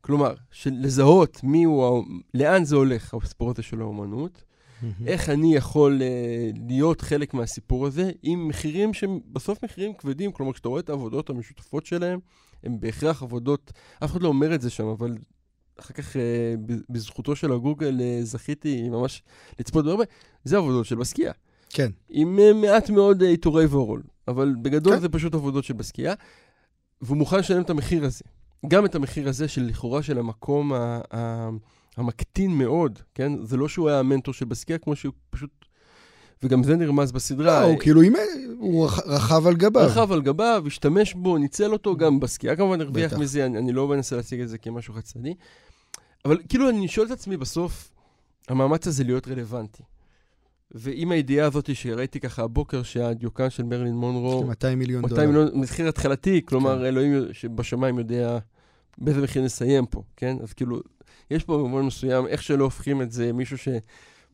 כלומר, של לזהות מי הוא, לאן זה הולך, הסיפור הזה של האומנות, מהמם. איך אני יכול uh, להיות חלק מהסיפור הזה, עם מחירים שהם בסוף מחירים כבדים, כלומר, כשאתה רואה את העבודות המשותפות שלהם, הם בהכרח עבודות, אף אחד לא אומר את זה שם, אבל אחר כך uh, בזכותו של הגוגל uh, זכיתי ממש לצפות בהרבה, זה עבודות של בסקייה. כן. עם uh, מעט מאוד uh, עיטורי וורול, אבל בגדול כן. זה פשוט עבודות של בסקייה, והוא מוכן לשלם את המחיר הזה. גם את המחיר הזה של לכאורה של המקום ה- ה- המקטין מאוד, כן? זה לא שהוא היה המנטור של בסקייה, כמו שהוא פשוט... וגם זה נרמז בסדרה. לא, הוא כאילו, אם- הוא רכ- רכב על גביו. רכב על גביו, השתמש בו, ניצל אותו, גם בסקייה כמובן הרוויח. מזה, אני, אני לא מנסה להציג את זה כמשהו חד צדדי. אבל כאילו אני שואל את עצמי בסוף, המאמץ הזה להיות רלוונטי. ועם הידיעה הזאת שראיתי ככה הבוקר שהדיוקן של מרלין מונרו, 200 מיליון 200 דולר. מיליון, מחיר התחלתי, כלומר כן. אלוהים שבשמיים יודע באיזה מחיר נסיים פה, כן? אז כאילו, יש פה במובן מסוים, איך שלא הופכים את זה, מישהו ש...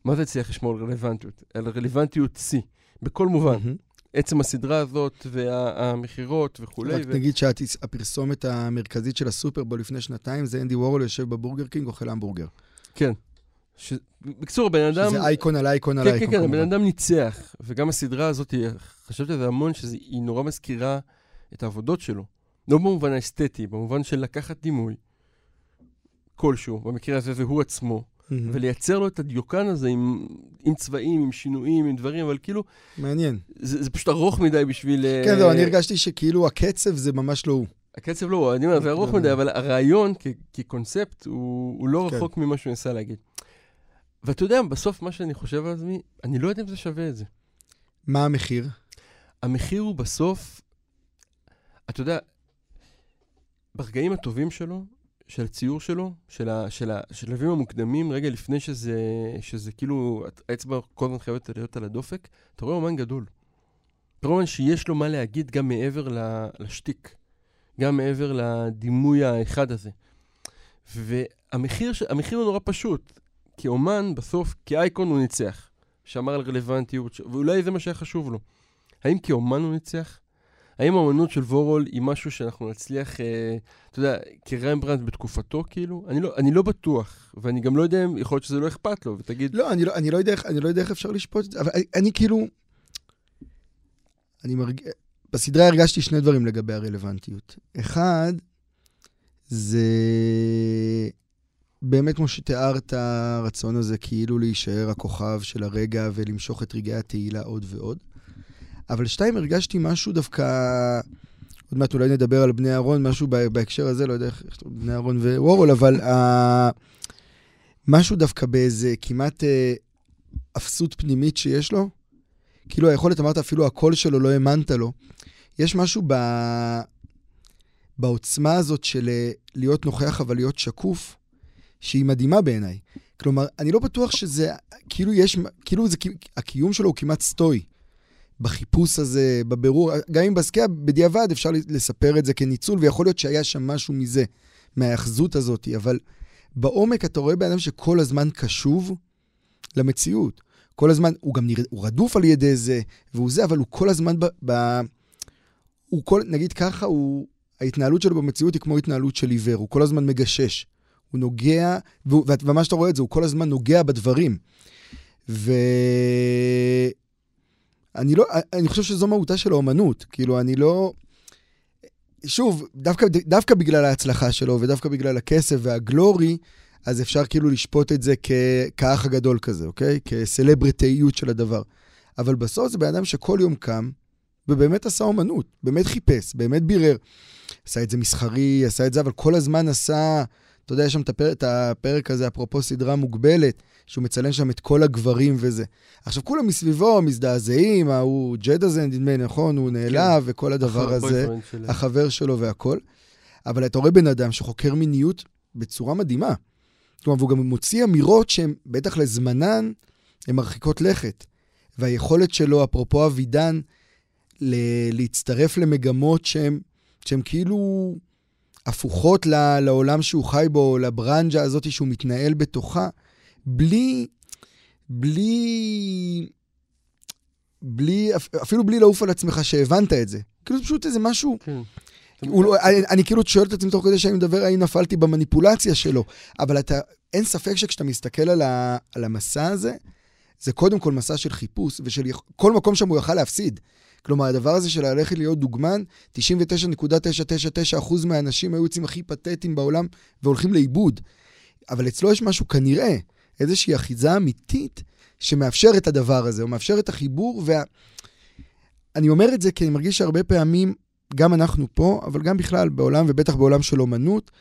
מה זה הצליח לשמור על רלוונטיות? על רלוונטיות שיא, בכל מובן. מהמם. עצם הסדרה הזאת והמכירות וכולי. רק נגיד שהפרסומת המרכזית של הסופרבול לפני שנתיים זה אנדי וורהול יושב בבורגר קינג, אוכל המבורגר. כן. ש... בקיצור, הבן אדם... שזה אייקון על אייקון על כן, כן, אייקון. כן, הבן. אדם ניצח. וגם הסדרה הזאת, חשבתי על זה המון, שהיא נורא מזכירה את העבודות שלו. לא במובן האסתטי, במובן של לקחת דימוי כלשהו, במקרה הזה זה הוא עצמו, מהמם. ולייצר לו את הדיוקן הזה עם, עם צבעים, עם שינויים, עם דברים, אבל כאילו, מעניין. זה, זה פשוט ארוך מדי בשביל... כן, אה, זהו, אני הרגשתי שכאילו הקצב זה ממש לא הוא. הקצב לא, אני אומר, זה ארוך לא, מדי, לא. אבל הרעיון כ- כקונספט הוא, הוא לא כן. רחוק ממה שהוא ניסה להגיד. ואתה יודע, בסוף מה שאני חושב על עצמי, אני לא יודע אם זה שווה את זה. מה המחיר? המחיר הוא בסוף, אתה יודע, ברגעים הטובים שלו, של הציור שלו, של השלבים המוקדמים, רגע לפני שזה, שזה כאילו, האצבע כל הזמן חייבת להיות על הדופק, אתה רואה אומן גדול. אתה רואה אומן שיש לו מה להגיד גם מעבר לשטיק, גם מעבר לדימוי האחד הזה. והמחיר הוא נורא פשוט. כאומן, בסוף, כאייקון הוא ניצח. שמר על רלוונטיות, ואולי זה מה שהיה חשוב לו. האם כאומן הוא ניצח? האם האמנות של וורול היא משהו שאנחנו נצליח, אה, אתה יודע, כרמברנדט בתקופתו, כאילו? אני לא, אני לא בטוח, ואני גם לא יודע אם יכול להיות שזה לא אכפת לו, ותגיד, לא, אני לא, אני לא יודע איך, אני לא יודע איך אפשר לשפוט את זה, אבל אני, אני כאילו... אני מרג... בסדרה הרגשתי שני דברים לגבי הרלוונטיות. אחד, זה באמת כמו שתיארת, הרצון הזה כאילו להישאר הכוכב של הרגע ולמשוך את רגעי התהילה עוד ועוד. אבל שתיים, הרגשתי משהו דווקא עוד מעט אולי נדבר על בני אהרון, משהו בהקשר הזה, לא יודע איך, בני אהרון וורול, אבל uh, משהו דווקא באיזה כמעט uh, אפסות פנימית שיש לו, כאילו היכולת, אמרת אפילו הקול שלו, לא האמנת לו. יש משהו ב... בעוצמה הזאת של אה, להיות נוכח אבל להיות שקוף, שהיא מדהימה בעיניי. כלומר, אני לא בטוח שזה, כאילו יש, כאילו זה, הקיום שלו הוא כמעט סטוי. בחיפוש הזה, בבירור, גם אם בסקיה, בדיעבד אפשר לספר את זה כניצול, ויכול להיות שהיה שם משהו מזה, מההאחזות הזאת, אבל בעומק אתה רואה בן אדם שכל הזמן קשוב למציאות. כל הזמן, הוא גם נרא, הוא רדוף על ידי זה, והוא זה, אבל הוא כל הזמן ב... ב הוא כל, נגיד ככה, הוא, ההתנהלות שלו במציאות היא כמו התנהלות של עיוור, הוא כל הזמן מגשש. הוא נוגע, ומה שאתה רואה את זה, הוא כל הזמן נוגע בדברים. ואני לא, אני חושב שזו מהותה של האומנות. כאילו, אני לא... שוב, דווקא, דווקא בגלל ההצלחה שלו, ודווקא בגלל הכסף והגלורי, אז אפשר כאילו לשפוט את זה כ... כאח הגדול כזה, אוקיי? כסלבריטאיות של הדבר. אבל בסוף זה בן אדם שכל יום קם, ובאמת עשה אומנות, באמת חיפש, באמת בירר. עשה את זה מסחרי, עשה את זה, אבל כל הזמן עשה, אתה יודע, יש שם את הפרק, את הפרק הזה, אפרופו סדרה מוגבלת, שהוא מצלם שם את כל הגברים וזה. עכשיו, כולם מסביבו מזדעזעים, ההוא ג'ד הזה, נדמה לי, נכון? הוא נעלב, כן. וכל הדבר הזה, החבר שלו והכל. אבל אתה רואה בן אדם שחוקר מיניות בצורה מדהימה. כלומר, והוא גם מוציא אמירות שהן, בטח לזמנן, הן מרחיקות לכת. והיכולת שלו, אפרופו אבידן, ל- להצטרף למגמות שהן כאילו הפוכות ל- לעולם שהוא חי בו, לברנג'ה הזאת שהוא מתנהל בתוכה, בלי, בלי, בלי, אפילו בלי לעוף על עצמך שהבנת את זה. כאילו זה פשוט איזה משהו... כן. הוא, לא, אני, אני כאילו שואל את עצמי תוך כדי שאני מדבר, האם נפלתי במניפולציה שלו, אבל אתה, אין ספק שכשאתה מסתכל על, ה, על המסע הזה, זה קודם כל מסע של חיפוש ושל כל מקום שם הוא יכל להפסיד. כלומר, הדבר הזה של ללכת להיות דוגמן, 99.999% מהאנשים היו יוצאים הכי פתטיים בעולם והולכים לאיבוד. אבל אצלו יש משהו, כנראה, איזושהי אחיזה אמיתית שמאפשר את הדבר הזה, או מאפשר את החיבור, וה... אני אומר את זה כי אני מרגיש שהרבה פעמים, גם אנחנו פה, אבל גם בכלל בעולם, ובטח בעולם של אומנות,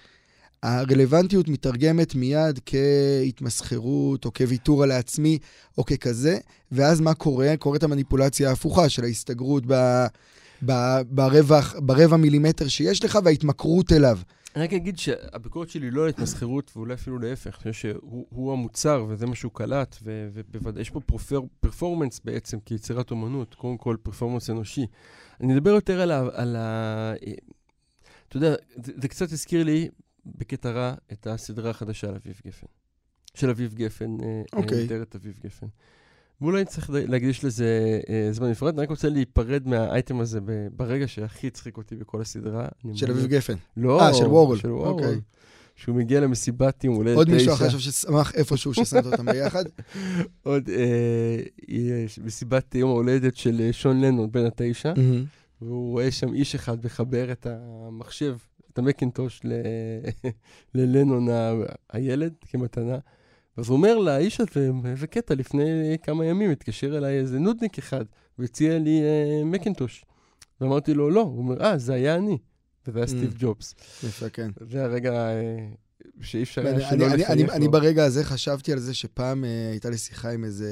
הרלוונטיות מתרגמת מיד כהתמסחרות, או כוויתור על העצמי, או ככזה, ואז מה קורה? קורית המניפולציה ההפוכה של ההסתגרות ב, ב, ברבע, ברבע מילימטר שיש לך, וההתמכרות אליו. אני רק אגיד שהביקורת שלי לא על התמסחרות, ואולי אפילו להפך. אני חושב שהוא המוצר, וזה מה שהוא קלט, ובוודאי יש פה פרופר, פרפורמנס בעצם, כיצירת אומנות, קודם כל פרפורמנס אנושי. אני אדבר יותר על ה... על ה אתה יודע, זה, זה קצת הזכיר לי בקטע רע את הסדרה החדשה על אביב גפן. של אביב גפן, אה, אוקיי. מתארת אביב גפן. ואולי צריך להקדיש לזה אה, זמן נפרד. אני רק רוצה להיפרד מהאייטם הזה ברגע שהכי הצחיק אותי בכל הסדרה. של אביב גפן. לא, אה, של וורול. של וורול. אוקיי. שהוא מגיע למסיבת יום הולדת תשע. עוד מישהו אחר ששמח איפשהו ששמת אותם ביחד? עוד אה, מסיבת יום ההולדת של שון לנון בן התשע, והוא רואה שם איש אחד מחבר את המחשב את המקינטוש ללנון הילד כמתנה. אז הוא אומר לאיש הזה, איזה קטע, לפני כמה ימים התקשר אליי איזה נודניק אחד, והציע לי uh, מקינטוש. ואמרתי לו, לא. הוא אומר, אה, זה היה אני. וזה היה mm. סטיב ג'ובס. יפה, כן. זה הרגע uh, שאי אפשר היה שלא לחייך לו. אני ברגע הזה חשבתי על זה שפעם uh, הייתה לי שיחה עם איזה...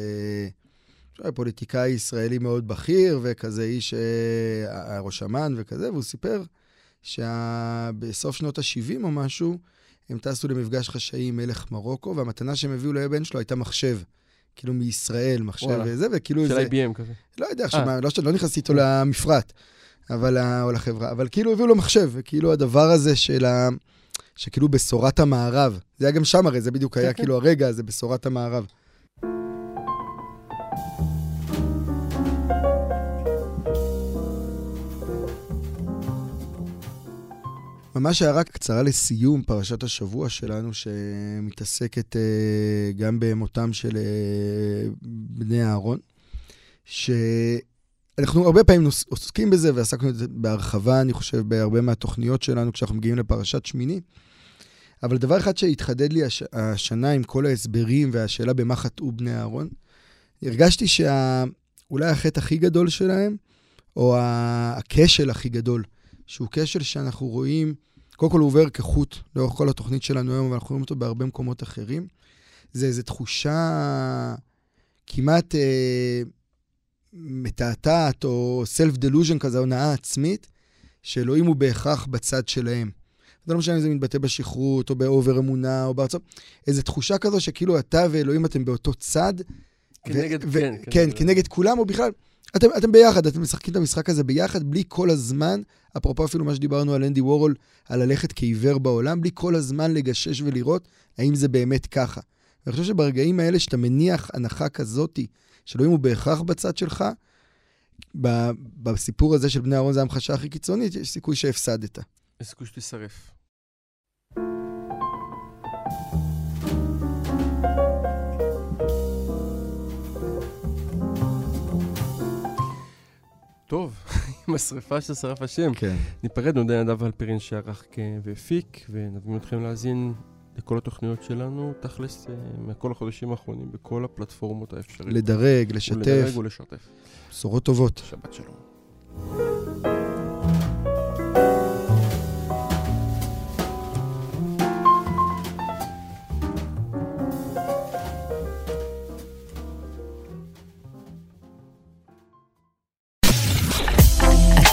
פוליטיקאי ישראלי מאוד בכיר, וכזה איש uh, ראש אמ"ן וכזה, והוא סיפר שבסוף שנות ה-70 או משהו, הם טסו למפגש חשאי עם מלך מרוקו, והמתנה שהם הביאו לבן שלו הייתה מחשב. כאילו מישראל, מחשב וואלה. וזה, וכאילו של איזה... IBM כזה. לא יודע, עכשיו, לא, לא נכנסתי איתו למפרט, אבל, או לחברה, אבל כאילו הביאו לו מחשב, וכאילו הדבר הזה של ה... שכאילו בשורת המערב, זה היה גם שם הרי, זה בדיוק היה כן, כן. כאילו הרגע הזה, בשורת המערב. ממש הערה קצרה לסיום פרשת השבוע שלנו, שמתעסקת uh, גם במותם של uh, בני אהרון, שאנחנו הרבה פעמים עוסקים בזה, ועסקנו בזה בהרחבה, אני חושב, בהרבה מהתוכניות שלנו, כשאנחנו מגיעים לפרשת שמיני. אבל דבר אחד שהתחדד לי הש... השנה עם כל ההסברים והשאלה במה חטאו בני אהרון, הרגשתי שאולי שה... החטא הכי גדול שלהם, או הכשל הכי גדול, שהוא כשל שאנחנו רואים, קודם כל הוא עובר כחוט לאורך כל התוכנית שלנו היום, ואנחנו רואים אותו בהרבה מקומות אחרים. זה איזו תחושה כמעט אה, מתעתעת, או self-delusion כזה, הונאה עצמית, שאלוהים הוא בהכרח בצד שלהם. זה לא משנה אם זה מתבטא בשכרות, או באובר אמונה, או בארצות, איזו תחושה כזו שכאילו אתה ואלוהים אתם באותו צד. כנגד, ו- כן, ו- כן, כן. כנגד כולם, או בכלל, אתם, אתם ביחד, אתם משחקים את המשחק הזה ביחד, בלי כל הזמן, אפרופו אפילו מה שדיברנו על אנדי וורול, על ללכת כעיוור בעולם, בלי כל הזמן לגשש ולראות האם זה באמת ככה. ואני חושב שברגעים האלה שאתה מניח הנחה כזאתי, שאלוהים הוא בהכרח בצד שלך, בסיפור הזה של בני אהרון זה ההמחשה הכי קיצונית, יש סיכוי שהפסדת. יש סיכוי שתישרף. טוב, עם השרפה ששרף השם. כן. ניפרד, נודה נדב הלפרין שערך והפיק, ונזמין אתכם להאזין לכל התוכניות שלנו, תכלס, אה, מכל החודשים האחרונים, בכל הפלטפורמות האפשריות. לדרג, לשתף, ולדרג ולשתף. בשורות טובות. שבת שלום.